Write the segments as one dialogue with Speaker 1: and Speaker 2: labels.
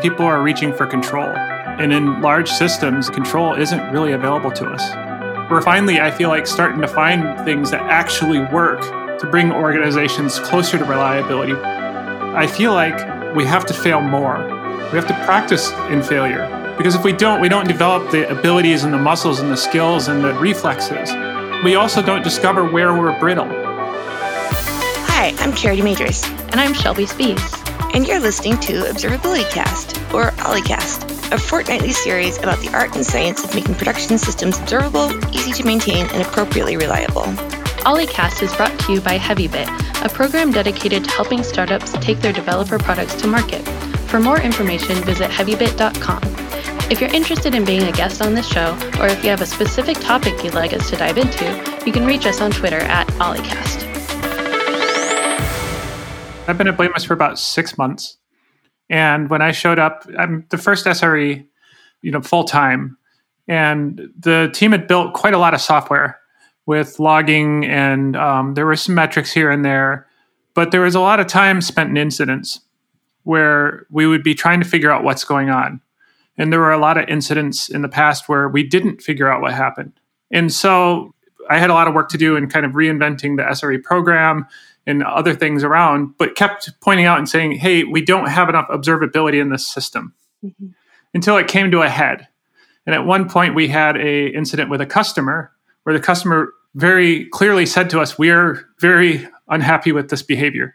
Speaker 1: people are reaching for control. And in large systems, control isn't really available to us. We're finally, I feel like, starting to find things that actually work to bring organizations closer to reliability. I feel like we have to fail more. We have to practice in failure. Because if we don't, we don't develop the abilities and the muscles and the skills and the reflexes. We also don't discover where we're brittle.
Speaker 2: Hi, I'm Charity Majors.
Speaker 3: And I'm Shelby Spees
Speaker 2: and you're listening to Observability Cast, or O11ycast, a fortnightly series about the art and science of making production systems observable, easy to maintain, and appropriately reliable.
Speaker 3: O11ycast is brought to you by HeavyBit, a program dedicated to helping startups take their developer products to market. For more information, visit heavybit.com. If you're interested in being a guest on this show, or if you have a specific topic you'd like us to dive into, you can reach us on Twitter at O11ycast.
Speaker 1: I've been at Blameless for about six months. And when I showed up, I'm the first SRE, you know, full time. And the team had built quite a lot of software with logging, and um, there were some metrics here and there. But there was a lot of time spent in incidents where we would be trying to figure out what's going on. And there were a lot of incidents in the past where we didn't figure out what happened. And so I had a lot of work to do in kind of reinventing the SRE program and other things around, but kept pointing out and saying, hey, we don't have enough observability in this system mm-hmm. until it came to a head. And at one point, we had a incident with a customer where the customer very clearly said to us, we are very unhappy with this behavior.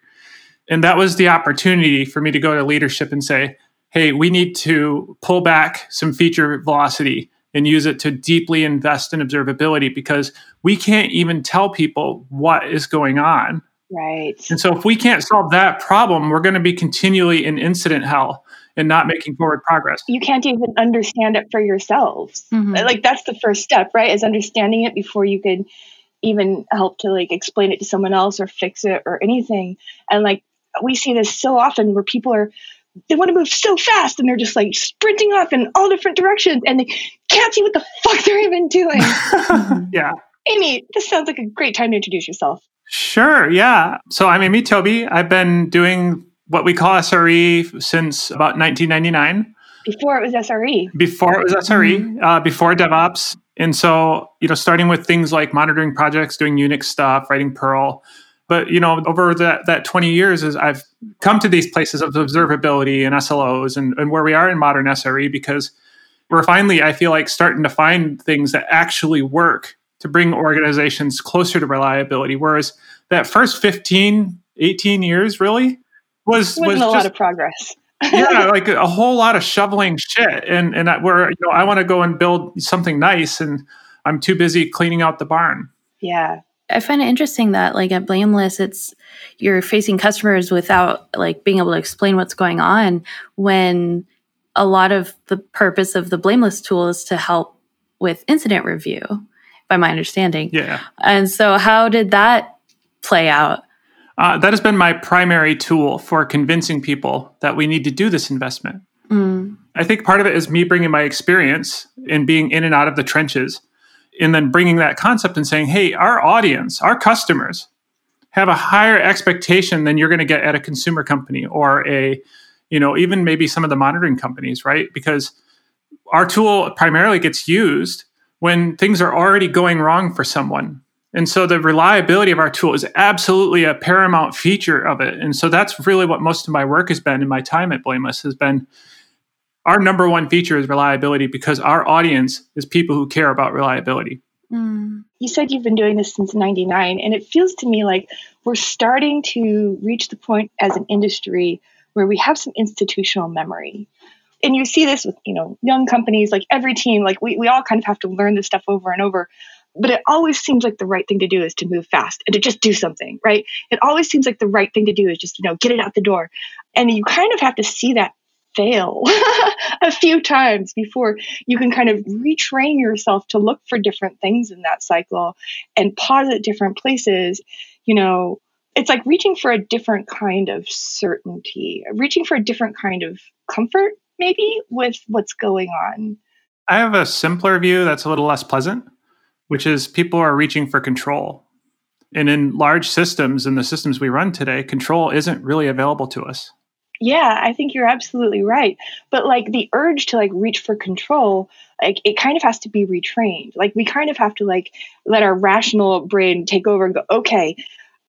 Speaker 1: And that was the opportunity for me to go to leadership and say, hey, we need to pull back some feature velocity and use it to deeply invest in observability because we can't even tell people what is going on
Speaker 2: Right.
Speaker 1: And so if we can't solve that problem, we're going to be continually in incident hell and not making forward progress.
Speaker 4: You can't even understand it for yourselves. Mm-hmm. Like that's the first step, right? Is understanding it before you could even help to like explain it to someone else or fix it or anything. And like we see this so often where people are they want to move so fast and they're just like sprinting off in all different directions and they can't see what the fuck they're even doing.
Speaker 1: yeah.
Speaker 4: Amy, this sounds like a great time to introduce yourself.
Speaker 1: Sure. Yeah. So I'm Amy Tobey. I've been doing what we call SRE since about 1999.
Speaker 4: Before it was SRE.
Speaker 1: Before it was SRE, mm-hmm. uh, before DevOps. And so, you know, starting with things like monitoring projects, doing Unix stuff, writing Perl. But, you know, over that, that 20 years, is I've come to these places of observability and SLOs and, and where we are in modern SRE because we're finally, I feel like, starting to find things that actually work to bring organizations closer to reliability. Whereas that first 15, 18 years really was,
Speaker 4: was
Speaker 1: a
Speaker 4: just, lot of progress.
Speaker 1: yeah, like a whole lot of shoveling shit. And, and where, you know, I want to go and build something nice and I'm too busy cleaning out the barn.
Speaker 4: Yeah.
Speaker 3: I find it interesting that like at Blameless, it's you're facing customers without like being able to explain what's going on when a lot of the purpose of the Blameless tool is to help with incident review by my understanding.
Speaker 1: Yeah.
Speaker 3: And so, how did that play out?
Speaker 1: Uh, that has been my primary tool for convincing people that we need to do this investment. Mm. I think part of it is me bringing my experience in being in and out of the trenches, and then bringing that concept and saying, hey, our audience, our customers, have a higher expectation than you're going to get at a consumer company or a, you know, even maybe some of the monitoring companies, right? Because our tool primarily gets used when things are already going wrong for someone. And so the reliability of our tool is absolutely a paramount feature of it. And so that's really what most of my work has been in my time at Blameless has been our number one feature is reliability because our audience is people who care about reliability.
Speaker 4: Mm. You said you've been doing this since 99 and it feels to me like we're starting to reach the point as an industry where we have some institutional memory and you see this with you know young companies like every team like we, we all kind of have to learn this stuff over and over but it always seems like the right thing to do is to move fast and to just do something right? It always seems like the right thing to do is just you know get it out the door and you kind of have to see that fail a few times before you can kind of retrain yourself to look for different things in that cycle and pause at different places you know? It's like reaching for a different kind of certainty reaching for a different kind of comfort maybe with what's going on.
Speaker 1: I have a simpler view that's a little less pleasant, which is people are reaching for control. And in large systems, in the systems we run today, control isn't really available to us.
Speaker 4: Yeah, I think you're absolutely right. But like the urge to like reach for control, like it kind of has to be retrained. Like we kind of have to like let our rational brain take over and go, okay,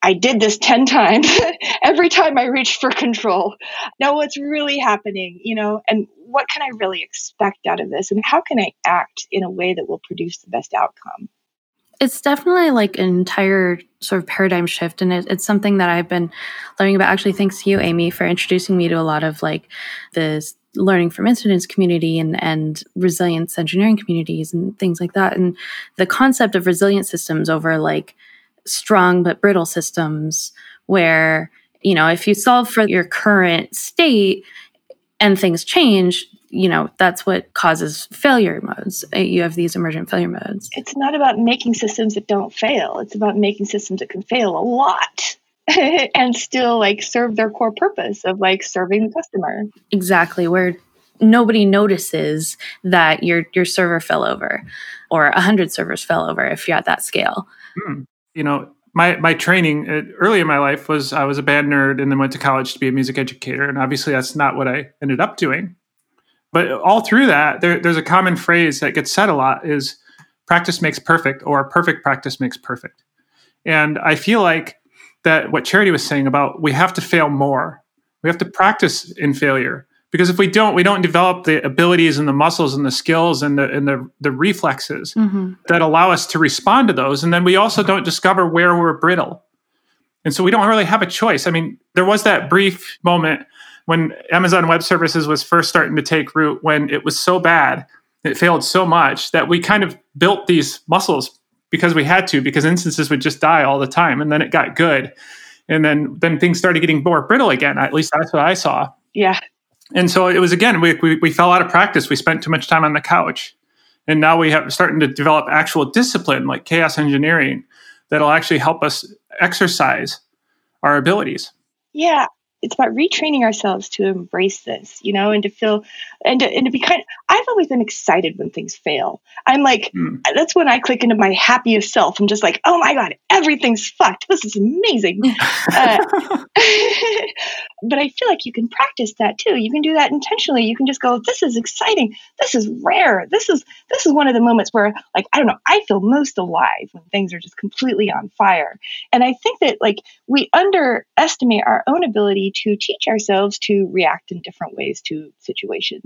Speaker 4: I did this 10 times every time I reached for control. Now what's really happening, you know, and what can I really expect out of this? And how can I act in a way that will produce the best outcome?
Speaker 3: It's definitely like an entire sort of paradigm shift. And it, it's something that I've been learning about. Actually, thanks to you, Amy, for introducing me to a lot of like this learning from incidents community and, and resilience engineering communities and things like that. And the concept of resilient systems over like strong but brittle systems where, you know, if you solve for your current state and things change, you know that's what causes failure modes. Uh, you have these emergent failure modes.
Speaker 4: It's not about making systems that don't fail. It's about making systems that can fail a lot and still like serve their core purpose of like serving the customer.
Speaker 3: Exactly where nobody notices that your your server fell over or a hundred servers fell over if you're at that scale.
Speaker 1: Hmm. You know my my training uh, early in my life was I was a band nerd and then went to college to be a music educator and obviously that's not what I ended up doing but all through that, there, there's a common phrase that gets said a lot is practice makes perfect or perfect practice makes perfect. And I feel like that what Charity was saying about we have to fail more. We have to practice in failure because if we don't, we don't develop the abilities and the muscles and the skills and the and the, the reflexes mm-hmm. that allow us to respond to those. And then we also don't discover where we're brittle. And so we don't really have a choice. I mean, there was that brief moment when Amazon Web Services was first starting to take root, when it was so bad, it failed so much that we kind of built these muscles because we had to, because instances would just die all the time, and then it got good, and then then things started getting more brittle again. At least that's what I saw.
Speaker 4: Yeah.
Speaker 1: And so it was again, we, we, we fell out of practice. We spent too much time on the couch, and now we have starting to develop actual discipline like chaos engineering that'll actually help us exercise our abilities.
Speaker 4: Yeah, it's about retraining ourselves to embrace this, you know, and to feel and to, and to be kind. I've always been excited when things fail. I'm like, mm. that's when I click into my happiest self. I'm just like, oh my god, everything's fucked. This is amazing. uh, but I feel like you can practice that too. You can do that intentionally. You can just go, this is exciting. This is rare. This is this is one of the moments where, like, I don't know, I feel most alive when things are just completely on fire. And I think that like we underestimate our own ability to teach ourselves to react in different ways to situations,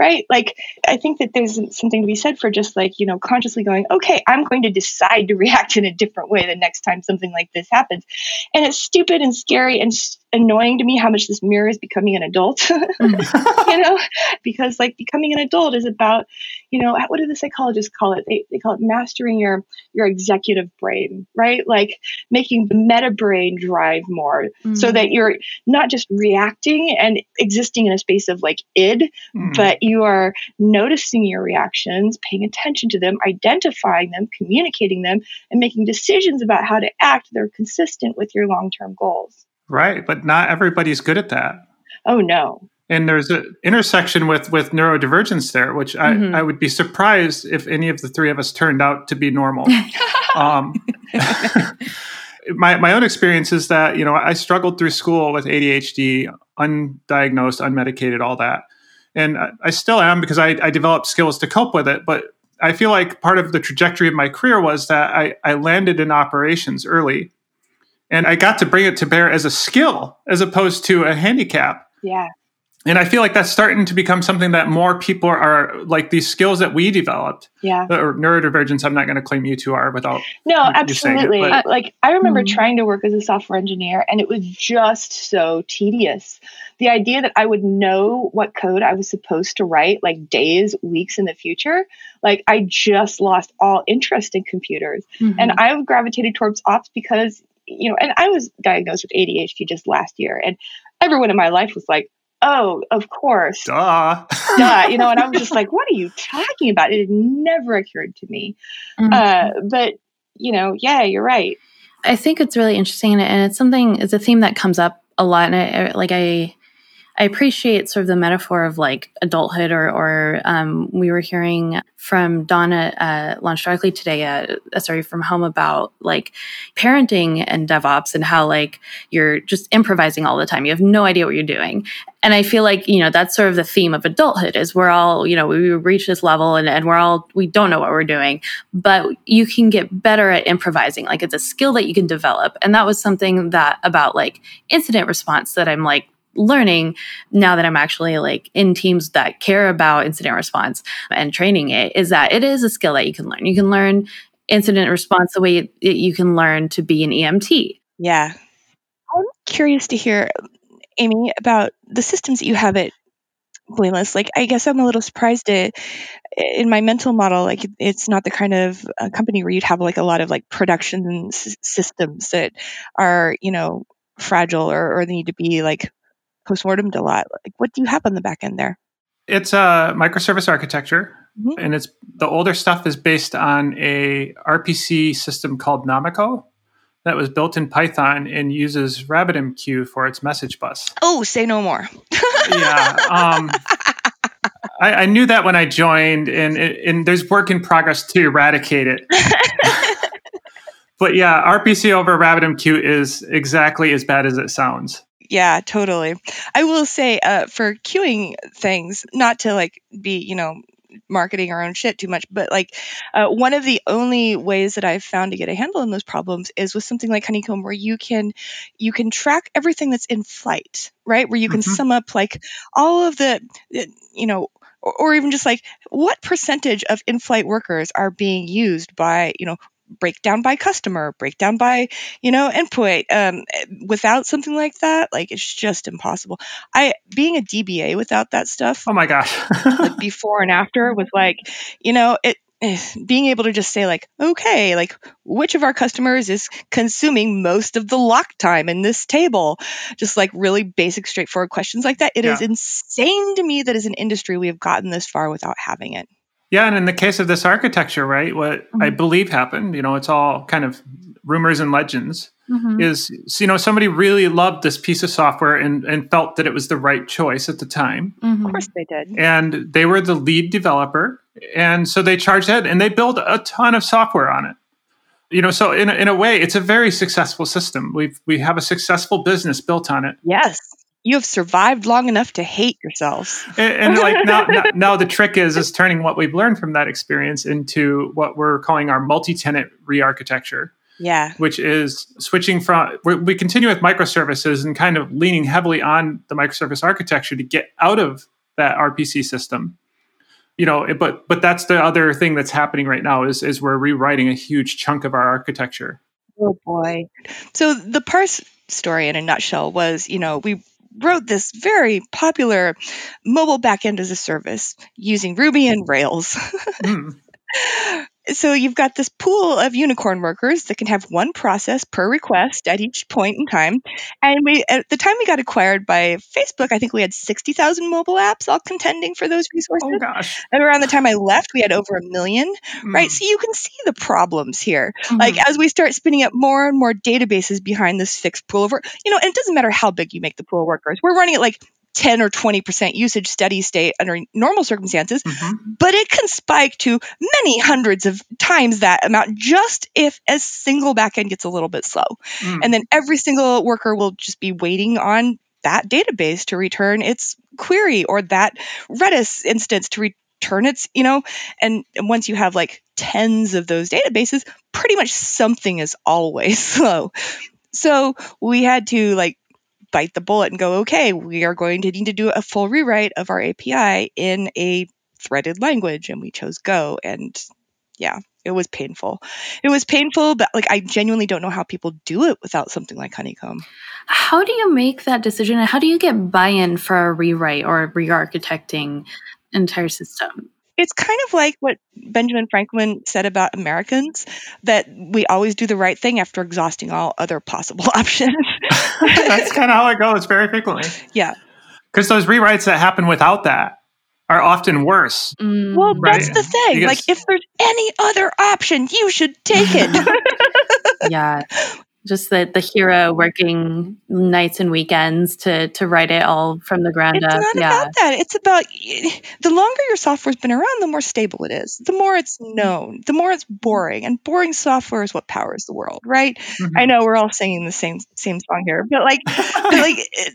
Speaker 4: right? Like, I think that there's something to be said for just like, you know, consciously going, okay, I'm going to decide to react in a different way the next time something like this happens. And it's stupid and scary and annoying to me how much this mirrors becoming an adult you know because like becoming an adult is about you know what do the psychologists call it they, they call it mastering your your executive brain right like making the meta brain drive more mm. so that you're not just reacting and existing in a space of like id mm. but you are noticing your reactions paying attention to them identifying them communicating them and making decisions about how to act that are consistent with your long-term goals
Speaker 1: Right, but not everybody's good at that.
Speaker 4: Oh no.
Speaker 1: And there's an intersection with with neurodivergence there, which mm-hmm. I, I would be surprised if any of the three of us turned out to be normal. um, my my own experience is that you know I struggled through school with ADHD, undiagnosed, unmedicated, all that, and I, I still am because I, I developed skills to cope with it. But I feel like part of the trajectory of my career was that I, I landed in operations early and I got to bring it to bear as a skill as opposed to a handicap.
Speaker 4: Yeah.
Speaker 1: And I feel like that's starting to become something that more people are like these skills that we developed.
Speaker 4: Yeah.
Speaker 1: Or neurodivergence. I'm not going to claim you two are without.
Speaker 4: No, absolutely. It, like I remember mm-hmm. trying to work as a software engineer and it was just so tedious. The idea that I would know what code I was supposed to write like days, weeks in the future, like I just lost all interest in computers. Mm-hmm. And I've gravitated towards ops because you know, and I was diagnosed with ADHD just last year, and everyone in my life was like, "Oh, of course,
Speaker 1: duh,
Speaker 4: duh," you know, and I was just like, "What are you talking about?" It had never occurred to me, mm-hmm. uh, but you know, yeah, you're right.
Speaker 3: I think it's really interesting, and it's something. It's a theme that comes up a lot, and I, like I. I appreciate sort of the metaphor of like adulthood, or, or um, we were hearing from Donna uh, LaunchDarkly today, uh, SRE from home, about like parenting and DevOps and how like you're just improvising all the time. You have no idea what you're doing. And I feel like, you know, that's sort of the theme of adulthood is we're all, you know, we reach this level and, and we're all, we don't know what we're doing, but you can get better at improvising. Like it's a skill that you can develop. And that was something that about like incident response that I'm like learning now that I'm actually like in teams that care about incident response and training it is that it is a skill that you can learn. You can learn incident response the way that you can learn to be an EMT.
Speaker 4: Yeah. I'm curious to hear, Amy, about the systems that you have at Blameless. Like, I guess I'm a little surprised to, in my mental model, like it's not the kind of uh, company where you'd have like a lot of like production s- systems that are, you know, fragile or, or they need to be like postmortem a lot. Like, what do you have on the back end there?
Speaker 1: It's a microservice architecture, mm-hmm. and it's the older stuff is based on a RPC system called Nameko that was built in Python and uses RabbitMQ for its message bus.
Speaker 4: Oh, say no more.
Speaker 1: yeah. Um, I, I, knew that when I joined, and, and there's work in progress to eradicate it. but yeah, RPC over RabbitMQ is exactly as bad as it sounds.
Speaker 4: Yeah, totally. I will say uh, for queuing things, not to like be, you know, marketing our own shit too much, but like uh, one of the only ways that I've found to get a handle on those problems is with something like Honeycomb, where you can you can track everything that's in flight, right? Where you can mm-hmm. sum up like all of the, you know, or, or even just like what percentage of in-flight workers are being used by you know breakdown by customer, breakdown by, you know, endpoint. Um, without something like that, like it's just impossible. I being a DBA without that stuff.
Speaker 1: Oh my gosh.
Speaker 4: like before and after was like, you know, it eh, being able to just say like okay like which of our customers is consuming most of the lock time in this table just like really basic straightforward questions like that It yeah. is insane to me that as an industry we have gotten this far without having it
Speaker 1: yeah, and in the case of this architecture, right, what mm-hmm. I believe happened, you know, it's all kind of rumors and legends, mm-hmm. is you know somebody really loved this piece of software and and felt that it was the right choice at the time.
Speaker 4: Mm-hmm. Of course, they did,
Speaker 1: and they were the lead developer, and so they charged ahead and they built a ton of software on it. You know, so in a, in a way, it's a very successful system. We've we have a successful business built on it.
Speaker 4: Yes, you have survived long enough to hate yourselves.
Speaker 1: And, and like now, now, now, the trick is is turning what we've learned from that experience into what we're calling our multi-tenant re-architecture.
Speaker 4: Yeah,
Speaker 1: which is switching from we continue with microservices and kind of leaning heavily on the microservice architecture to get out of that RPC system. You know, but but that's the other thing that's happening right now is is we're rewriting a huge chunk of our architecture.
Speaker 4: Oh boy! So the parse story in a nutshell was, you know, we wrote this very popular mobile backend as a service using Ruby and Rails. mm. So you've got this pool of unicorn workers that can have one process per request at each point in time. And we at the time we got acquired by Facebook, I think we had 60,000 mobile apps all contending for those resources.
Speaker 1: Oh gosh.
Speaker 4: And around the time I left, we had over a million, mm. right? So you can see the problems here. Mm-hmm. Like as we start spinning up more and more databases behind this fixed pool of work, you know, and it doesn't matter how big you make the pool of workers. We're running it like 10 or 20% usage steady state under normal circumstances, mm-hmm. but it can spike to many hundreds of times that amount just if a single backend gets a little bit slow. Mm. And then every single worker will just be waiting on that database to return its query or that Redis instance to return its, you know, and, and once you have like tens of those databases, pretty much something is always slow. So we had to like bite the bullet and go, okay, we are going to need to do a full rewrite of our API in a threaded language. And we chose Go. And yeah, it was painful. It was painful, but like I genuinely don't know how people do it without something like Honeycomb.
Speaker 3: How do you make that decision? And how do you get buy in for a rewrite or re architecting entire system?
Speaker 4: It's kind of like what Benjamin Franklin said about Americans that we always do the right thing after exhausting all other possible options.
Speaker 1: That's kind of how it goes very frequently.
Speaker 4: Yeah.
Speaker 1: Because those rewrites that happen without that are often worse.
Speaker 4: Mm, well, right? that's the thing. Because, like, if there's any other option, you should take it.
Speaker 3: yeah. Just the the hero working nights and weekends to to write it all from the ground
Speaker 4: it's
Speaker 3: up.
Speaker 4: not
Speaker 3: yeah.
Speaker 4: about that. It's about the longer your software's been around, the more stable it is. The more it's known, the more it's boring. And boring software is what powers the world, right?
Speaker 1: Mhm.
Speaker 4: I know we're all singing the same same song here, but like, but like it-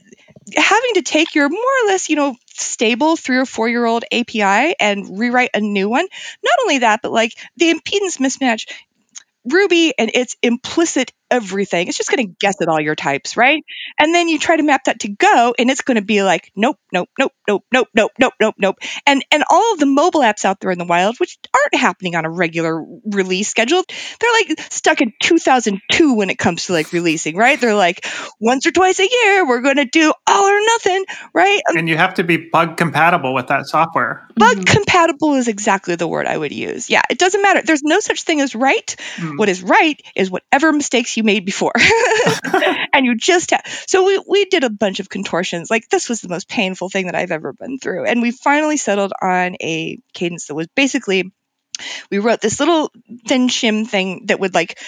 Speaker 4: having to take your more or less, you know, stable three or four year old API and rewrite a new one. Not only that, but like the impedance mismatch. Ruby and its implicit everything. It's just going to guess at all your types, right? And then you try to map that to Go, and it's going to be like, nope, nope, nope, nope, nope, nope, nope, nope, nope. And and all of the mobile apps out there in the wild, which aren't happening on a regular release schedule, they're like stuck in 2002 when it comes to like releasing, right? They're like once or twice a year, we're going to do all or nothing, right?
Speaker 1: And you have to be bug compatible with that software.
Speaker 4: Bug compatible is exactly the word I would use. Yeah, it doesn't matter. There's no such thing as right.
Speaker 1: Mm.
Speaker 4: What is right is whatever mistakes you made before. and you just have. So we, we did a bunch of contortions. Like this was the most painful thing that I've ever been through. And we finally settled on a cadence that was basically we wrote this little thin shim thing that would like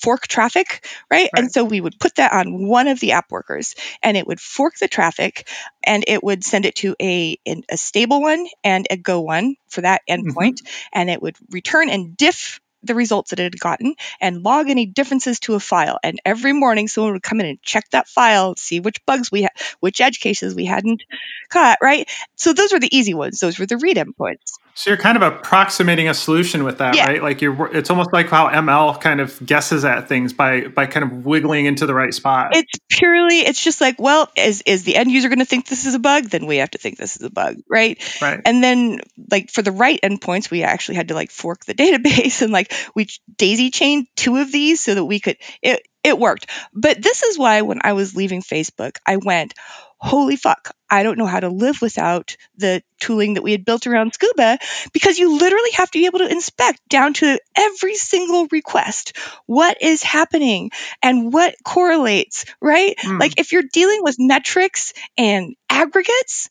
Speaker 4: fork traffic, right? And so we would put that on one of the app workers and it would fork the traffic and it would send it to a, a stable one and a go one for that endpoint mm-hmm. and it would return and diff the results that it had gotten and log any differences to a file. And every morning someone would come in and check that file see which bugs we had which edge cases we hadn't caught right? So those were the easy ones. Those were the read endpoints
Speaker 1: So you're kind of approximating a solution with that,
Speaker 4: Yeah.
Speaker 1: right? Like you're it's almost like how ML kind of guesses at things by by kind of wiggling into the right spot.
Speaker 4: it's purely it's just like well is is the end user going to think this is a bug then we have to think this is a bug right
Speaker 1: right.
Speaker 4: and then like for the right endpoints we actually had to like fork the database and like we daisy chained two of these so that we could it it worked but this is why when i was leaving facebook i went holy fuck i don't know how to live without the tooling that we had built around scuba because you literally have to be able to inspect down to every single request what is happening and what correlates right
Speaker 1: Hmm.
Speaker 4: like if you're dealing with metrics and aggregates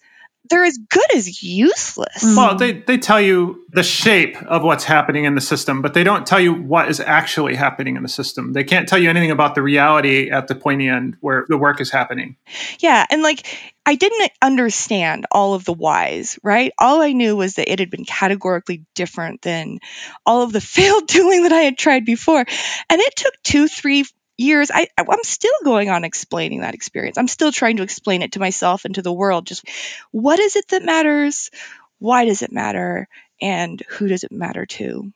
Speaker 4: they're as good as useless.
Speaker 1: Well, mm-hmm. they, they tell you the shape of what's happening in the system, but they don't tell you what is actually happening in the system. They can't tell you anything about the reality at the pointy end where the work is happening.
Speaker 4: Yeah, and like I didn't understand all of the whys, right? All I knew was that it had been categorically different than all of the failed tooling that I had tried before. And it took two, three years. I, I'm still going on explaining that experience. I'm still trying to explain it to myself and to the world. Just what is it that matters? Why does it matter? And who does it matter to?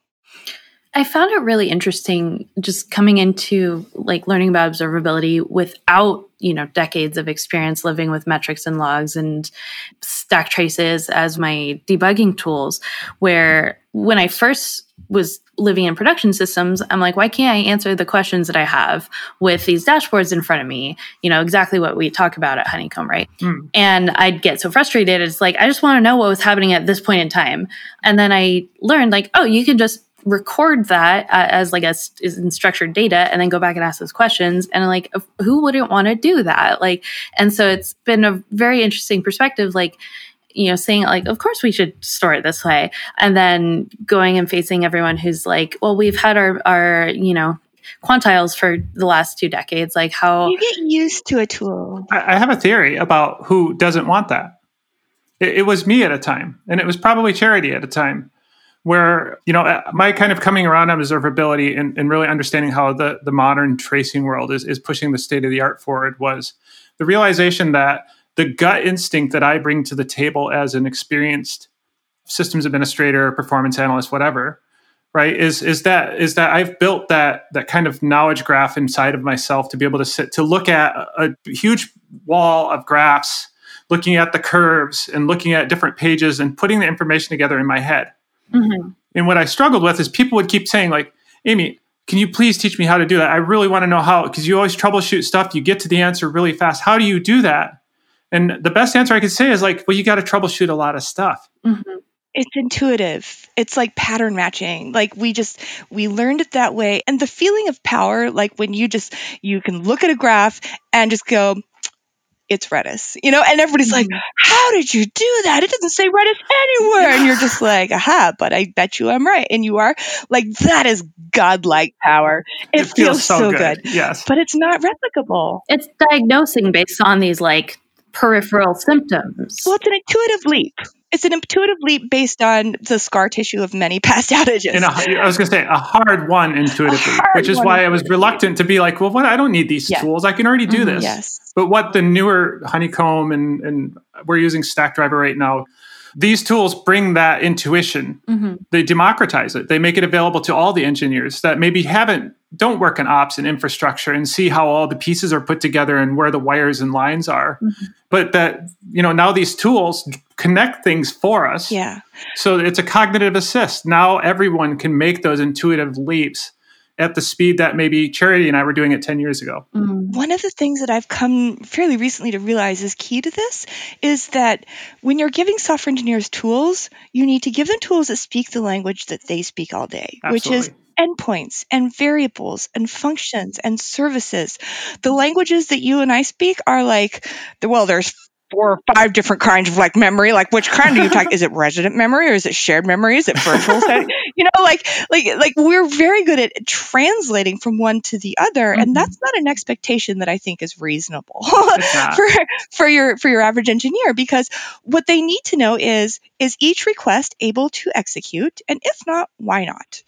Speaker 3: I found it really interesting just coming into like learning about observability without, you know, decades of experience living with metrics and logs and stack traces as my debugging tools. Where when I first was living in production systems, I'm like, why can't I answer the questions that I have with these dashboards in front of me? You know, exactly what we talk about at Honeycomb, right?
Speaker 1: Hmm.
Speaker 3: And I'd get so frustrated. It's like, I just want to know what was happening at this point in time. And then I learned, like, oh, you can just record that uh, as like a in structured data and then go back and ask those questions and like who wouldn't want to do that like and so it's been a very interesting perspective like you know saying like of course we should store it this way and then going and facing everyone who's like well we've had our our you know quantiles for the last two decades like how
Speaker 4: You get used to a tool.
Speaker 1: I, I have a theory about who doesn't want that. It, it was me at a time, and it was probably charity at a time, where you know uh, my kind of coming around on observability and, and really understanding how the the modern tracing world is is pushing the state of the art forward was the realization that the gut instinct that I bring to the table as an experienced systems administrator, performance analyst, whatever, right is is that is that I've built that that kind of knowledge graph inside of myself to be able to sit to look at a, a huge wall of graphs looking at the curves and looking at different pages and putting the information together in my head.
Speaker 3: Mhm.
Speaker 1: and what I struggled with is people would keep saying like Amy can you please teach me how to do that? I really want to know how because you always troubleshoot stuff. You get to the answer really fast. How do you do that and the best answer I could say is like well you got to troubleshoot a lot of stuff
Speaker 3: Mhm.
Speaker 4: it's intuitive it's like pattern matching like we just we learned it that way and the feeling of power like when you just you can look at a graph and just go it's Redis, you know, and everybody's like,
Speaker 2: Mhm.
Speaker 4: how did you do that? It doesn't say Redis anywhere. And you're just like, aha, but I bet you I'm right. And you are like, that is godlike power. It, feels, so good.
Speaker 1: Yes.
Speaker 4: but it's not replicable.
Speaker 3: It's diagnosing based on these like peripheral symptoms.
Speaker 4: Well, it's an intuitive leap. It's an intuitive leap based on the scar tissue of many past outages.
Speaker 1: And a, I was going to say a hard one intuitively,
Speaker 4: hard
Speaker 1: which is why I was reluctant to be like, well, what? I don't need these
Speaker 4: Yeah.
Speaker 1: tools. I can already do
Speaker 3: Mhm.
Speaker 1: this.
Speaker 4: yes.
Speaker 1: But what the newer Honeycomb and, and we're using Stackdriver right now, these tools bring that intuition.
Speaker 3: Mhm.
Speaker 1: They democratize it. They make it available to all the engineers that maybe haven't don't work in ops and infrastructure and see how all the pieces are put together and where the wires and lines are.
Speaker 3: Mhm.
Speaker 1: But that you know now these tools connect things for us.
Speaker 4: Yeah.
Speaker 1: So it's a cognitive assist. Now everyone can make those intuitive leaps at the speed that maybe Charity and I were doing it 10 years ago.
Speaker 3: Mhm.
Speaker 4: One of the things that I've come fairly recently to realize is key to this is that when you're giving software engineers tools, you need to give them tools that speak the language that they speak all day, which is endpoints and variables and functions and services. The languages that you and I speak are like, well, there's four or five different kinds of like memory. Like which kind are you talking? is it resident memory or is it shared memory? Is it virtual? You know, like like like we're very good at translating from one to the other,
Speaker 3: Mhm.
Speaker 4: and that's not an expectation that I think is reasonable for for your for your average engineer because what they need to know is is each request able to execute, and if not, why not?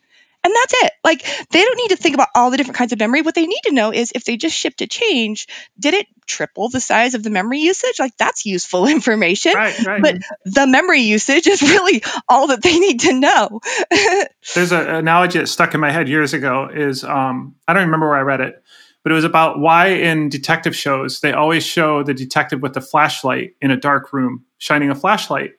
Speaker 4: And that's it. Like they don't need to think about all the different kinds of memory. What they need to know is if they just shipped a change, did it triple the size of the memory usage? Like that's useful information.
Speaker 1: Right, right.
Speaker 4: But the memory usage is really all that they need to know.
Speaker 1: There's an analogy that stuck in my head years ago is um, I don't remember where I read it, but it was about why in detective shows they always show the detective with the flashlight in a dark room shining a flashlight.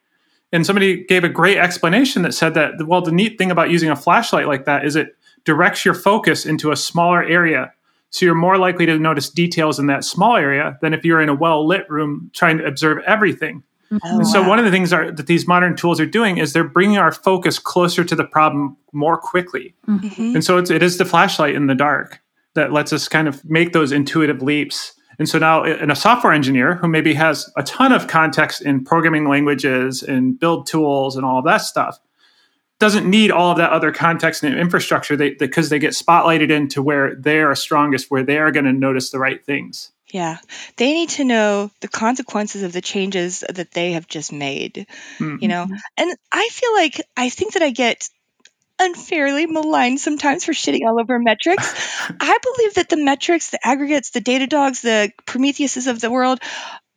Speaker 1: And somebody gave a great explanation that said that well the neat thing about using a flashlight like that is it directs your focus into a smaller area. So you're more likely to notice details in that small area than if you're in a well lit room trying to observe everything.
Speaker 4: Oh,
Speaker 1: And so
Speaker 4: wow.
Speaker 1: one of the things are, that these modern tools are doing is they're bringing our focus closer to the problem more quickly.
Speaker 4: Mhm.
Speaker 1: And so it's, it is the flashlight in the dark that lets us kind of make those intuitive leaps. And so now, in a software engineer who maybe has a ton of context in programming languages and build tools and all of that stuff, doesn't need all of that other context and infrastructure they, because they get spotlighted into where they are strongest, where they are going to notice the right things.
Speaker 4: Yeah, they need to know the consequences of the changes that they have just made.
Speaker 1: Hmm.
Speaker 4: You know, and I feel like I think that I get unfairly maligned sometimes for shitting all over metrics. I believe that the metrics, the aggregates, the Datadogs, the Prometheuses of the world,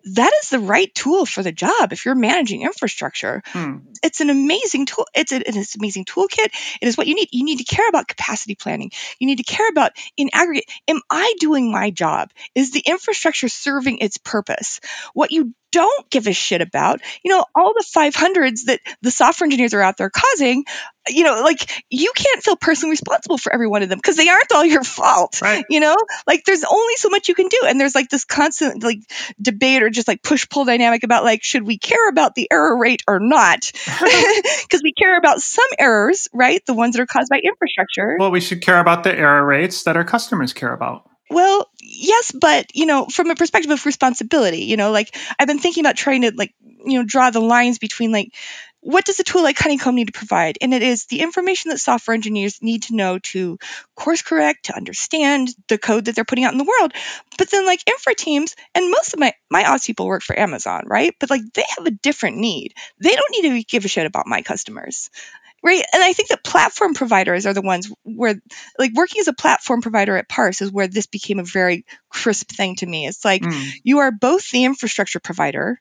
Speaker 4: that is the right tool for the job if you're managing infrastructure.
Speaker 1: Hmm.
Speaker 4: It's an amazing tool. It's, a, it's an amazing toolkit. It is what you need. You need to care about capacity planning. You need to care about in aggregate. Am I doing my job? Is the infrastructure serving its purpose? What you don't give a shit about, you know, all the 500s that the software engineers are out there causing, you know, like you can't feel personally responsible for every one of them because they aren't all your fault.
Speaker 1: Right.
Speaker 4: You know, like there's only so much you can do. And there's like this constant like debate or just like push pull dynamic about like, should we care about the error rate or not? Because we care about some errors, right? The ones that are caused by infrastructure.
Speaker 1: Well, we should care about the error rates that our customers care about.
Speaker 4: Well, yes, but you know, from a perspective of responsibility, you know, like I've been thinking about trying to like, you know, draw the lines between like what does a tool like Honeycomb need to provide? And it is the information that software engineers need to know to course correct, to understand the code that they're putting out in the world. But then like infra teams, and most of my my ops people work for Amazon, right? But like they have a different need. They don't need to give a shit about my customers. Right. And I think that platform providers are the ones where like working as a platform provider at Parse is where this became a very crisp thing to me. It's like
Speaker 1: Hmm.
Speaker 4: you are both the infrastructure provider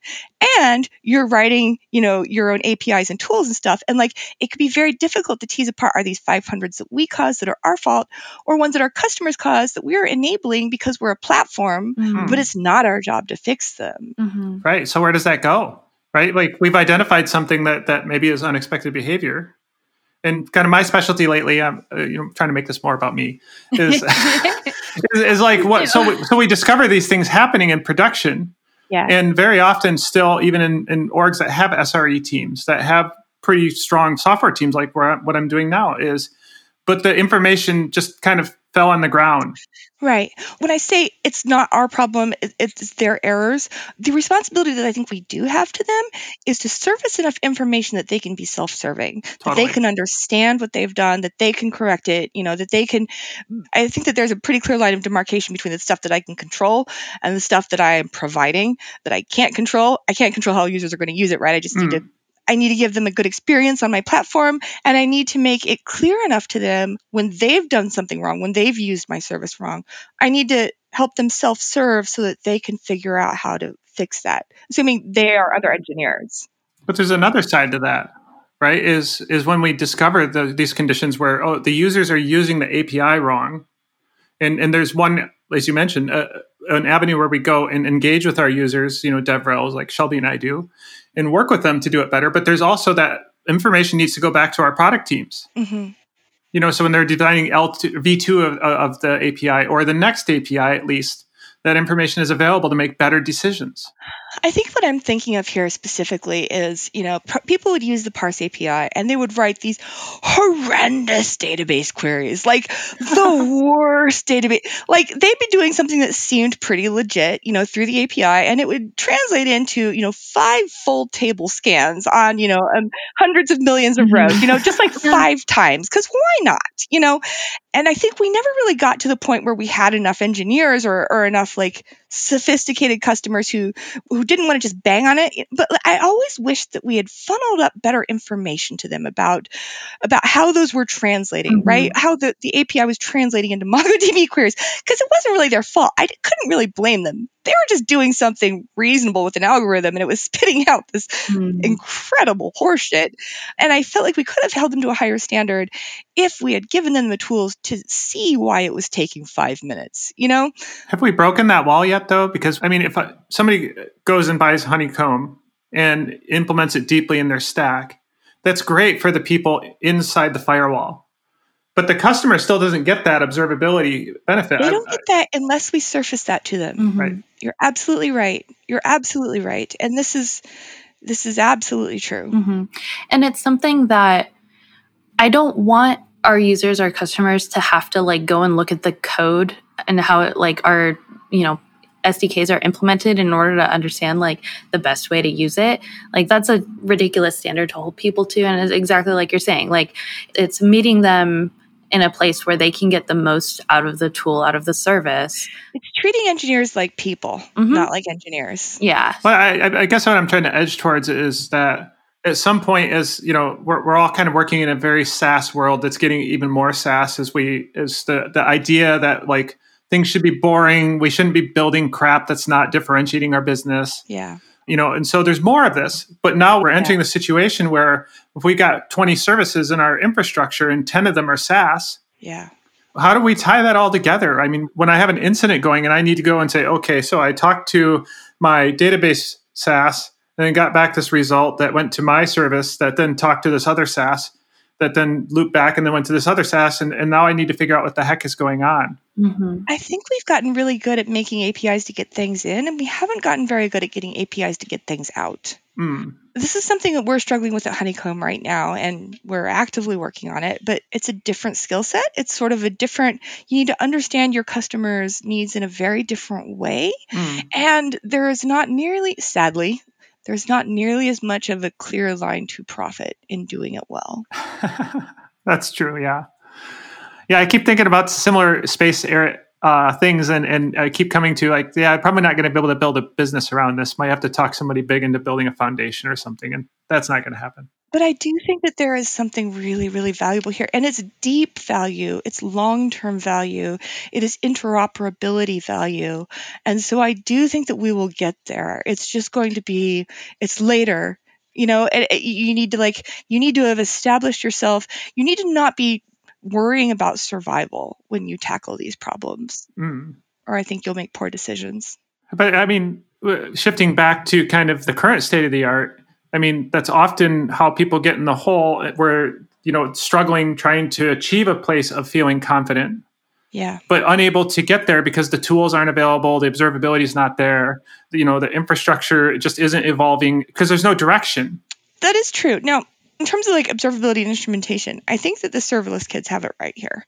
Speaker 4: and you're writing, you know, your own APIs and tools and stuff. And like it could be very difficult to tease apart are these 500s that we cause that are our fault or ones that our customers cause that we're enabling because we're a platform,
Speaker 3: Mhm.
Speaker 4: but it's not our job to fix them.
Speaker 3: Mhm.
Speaker 1: Right. So where does that go? Right. Like we've identified something that that maybe is unexpected behavior, and kind of my specialty lately. I'm uh, you know trying to make this more about me. Is is, is like what? So we, so we discover these things happening in production,
Speaker 4: Yeah.
Speaker 1: and very often still even in, in orgs that have SRE teams that have pretty strong software teams like where what I'm doing now is, but the information just kind of fell on the ground.
Speaker 4: Right. When I say it's not our problem, it's their errors, the responsibility that I think we do have to them is to surface enough information that they can be self serving, totally. that they can understand what they've done, that they can correct it, you know, that they can. I think that there's a pretty clear line of demarcation between the stuff that I can control and the stuff that I am providing that I can't control. I can't control how users are going to use it, right? I just mm. need to I need to give them a good experience on my platform, and I need to make it clear enough to them when they've done something wrong, when they've used my service wrong. I need to help them self serve so that they can figure out how to fix that, assuming they are other engineers.
Speaker 1: But there's another side to that, right? Is is when we discover the, these conditions where oh the users are using the API wrong, and and there's one as you mentioned, uh, an avenue where we go and engage with our users, you know, DevRels like Shelby and I do, and work with them to do it better. But there's also that information needs to go back to our product teams. Mm-hmm. You know, so when they're designing L2, V2 of, of the API or the next API at least, that information is available to make better decisions.
Speaker 4: I think what I'm thinking of here specifically is, you know, pr- people would use the parse API and they would write these horrendous database queries, like the worst database. Like they'd be doing something that seemed pretty legit, you know, through the API, and it would translate into, you know, five full table scans on, you know, um, hundreds of millions of rows, you know, just like five times. Because why not, you know? And I think we never really got to the point where we had enough engineers or, or enough like sophisticated customers who who didn't want to just bang on it. But i always wished that we had funneled up better information to them about about how those were translating mm-hmm. right? How the, the api was translating into mongodb queries. Because it wasn't really their fault. I couldn't really blame them they were just doing something reasonable with an algorithm and it was spitting out this mm. incredible horseshit. And I felt like we could have held them to a higher standard if we had given them the tools to see why it was taking five minutes, you know?
Speaker 1: Have we broken that wall yet, though? Because, I mean, if somebody goes and buys Honeycomb and implements it deeply in their stack, that's great for the people inside the firewall but the customer still doesn't get that observability benefit.
Speaker 4: They don't get that unless we surface that to them.
Speaker 1: Mm-hmm. Right.
Speaker 4: You're absolutely right. You're absolutely right. And this is this is absolutely true.
Speaker 3: Mm-hmm. And it's something that I don't want our users, our customers to have to like go and look at the code and how it like our, you know, SDKs are implemented in order to understand like the best way to use it. Like that's a ridiculous standard to hold people to and it's exactly like you're saying. Like it's meeting them in a place where they can get the most out of the tool, out of the service.
Speaker 4: It's treating engineers like people, mm-hmm. not like engineers.
Speaker 3: Yeah.
Speaker 1: Well, I, I, guess what I'm trying to edge towards is that at some point, as you know, we're, we're all kind of working in a very SaaS world that's getting even more SaaS as we as the the idea that like things should be boring. We shouldn't be building crap that's not differentiating our business.
Speaker 4: Yeah
Speaker 1: you know and so there's more of this but now we're entering yeah. the situation where if we got 20 services in our infrastructure and 10 of them are saas
Speaker 4: yeah.
Speaker 1: how do we tie that all together? I mean when i have an incident going and i need to go and say okay so i talked to my database saas and then got back this result that went to my service that then talked to this other saas that then looped back and then went to this other SaaS, and, and now I need to figure out what the heck is going on.
Speaker 4: Mm-hmm. I think we've gotten really good at making APIs to get things in, and we haven't gotten very good at getting APIs to get things out.
Speaker 1: Mm.
Speaker 4: This is something that we're struggling with at Honeycomb right now, and we're actively working on it, but it's a different skill set. It's sort of a different, you need to understand your customers' needs in a very different way. Mm. And there is not nearly, sadly, there's not nearly as much of a clear line to profit in doing it well.
Speaker 1: That's true. Yeah. Yeah. I keep thinking about similar space air uh, things and, and I keep coming to like, yeah, I'm probably not going to be able to build a business around this. Might have to talk somebody big into building a foundation or something. And that's not going to happen.
Speaker 4: But I do think that there is something really, really valuable here. And it's deep value, it's long term value, it is interoperability value. And so I do think that we will get there. It's just going to be, it's later. You know, you need to like, you need to have established yourself. You need to not be worrying about survival when you tackle these problems.
Speaker 1: Mm.
Speaker 4: Or I think you'll make poor decisions.
Speaker 1: But I mean, shifting back to kind of the current state of the art, I mean, that's often how people get in the hole where, you know, struggling trying to achieve a place of feeling confident.
Speaker 4: Yeah.
Speaker 1: But unable to get there because the tools aren't available, the observability is not there, you know, the infrastructure just isn't evolving because there's no direction.
Speaker 4: That is true. Now, in terms of like observability and instrumentation, I think that the serverless kids have it right here.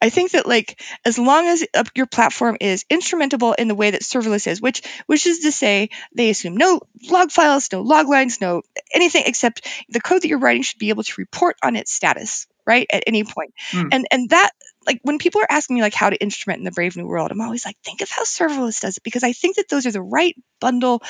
Speaker 4: I think that like as long as your platform is instrumentable in the way that serverless is, which which is to say they assume no log files, no log lines, no anything except the code that you're writing should be able to report on its status right at any point mm. and and that like when people are asking me like how to instrument in the brave new world i'm always like think of how serverless does it because i think that those are the right bundle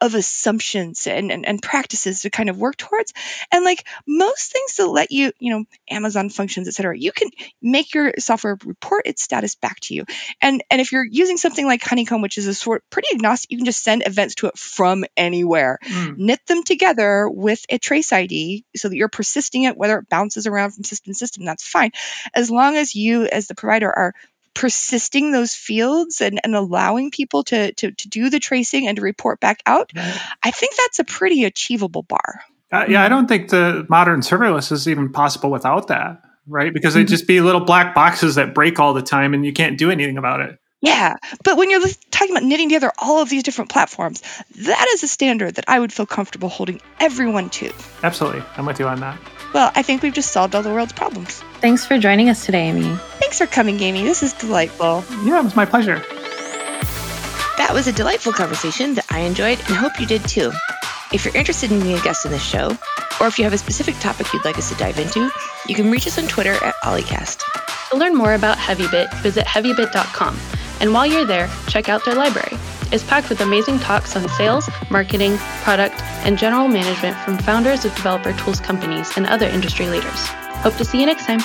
Speaker 4: of assumptions and, and, and practices to kind of work towards. And like most things that let you you know amazon functions et cetera, you can make your software report its status back to you. And and if you're using something like honeycomb which is a sort pretty agnostic you can just send events to it from anywhere. Mm. knit them together with a trace id so that you're persisting it whether it bounces around from system to system that's fine. As long as you as the provider are persisting those fields and, and allowing people to, to, to do the tracing and to report back out, right. I think that's a pretty achievable bar.
Speaker 1: Uh, yeah, I don't think the modern serverless is even possible without that, right? Because they'd mm-hmm. just be little black boxes that break all the time and you can't do anything about it.
Speaker 4: Yeah, but when you're talking about knitting together all of these different platforms, that is a standard that I would feel comfortable holding everyone to.
Speaker 1: Absolutely. I'm with you on that.
Speaker 4: Well, I think we've just solved all the world's problems.
Speaker 3: Thanks for joining us today, Amy.
Speaker 4: Thanks for coming, Amy. This is delightful.
Speaker 1: Yeah, it was my pleasure.
Speaker 2: That was a delightful conversation that I enjoyed and hope you did too. If you're interested in being a guest in this show, or if you have a specific topic you'd like us to dive into, you can reach us on Twitter at O11ycast.
Speaker 3: To learn more about HeavyBit, visit heavybit.com. And while you're there, check out their library It's packed with amazing talks on sales, marketing, product, and general management from founders of developer tools companies and other industry leaders. Hope to see you next time.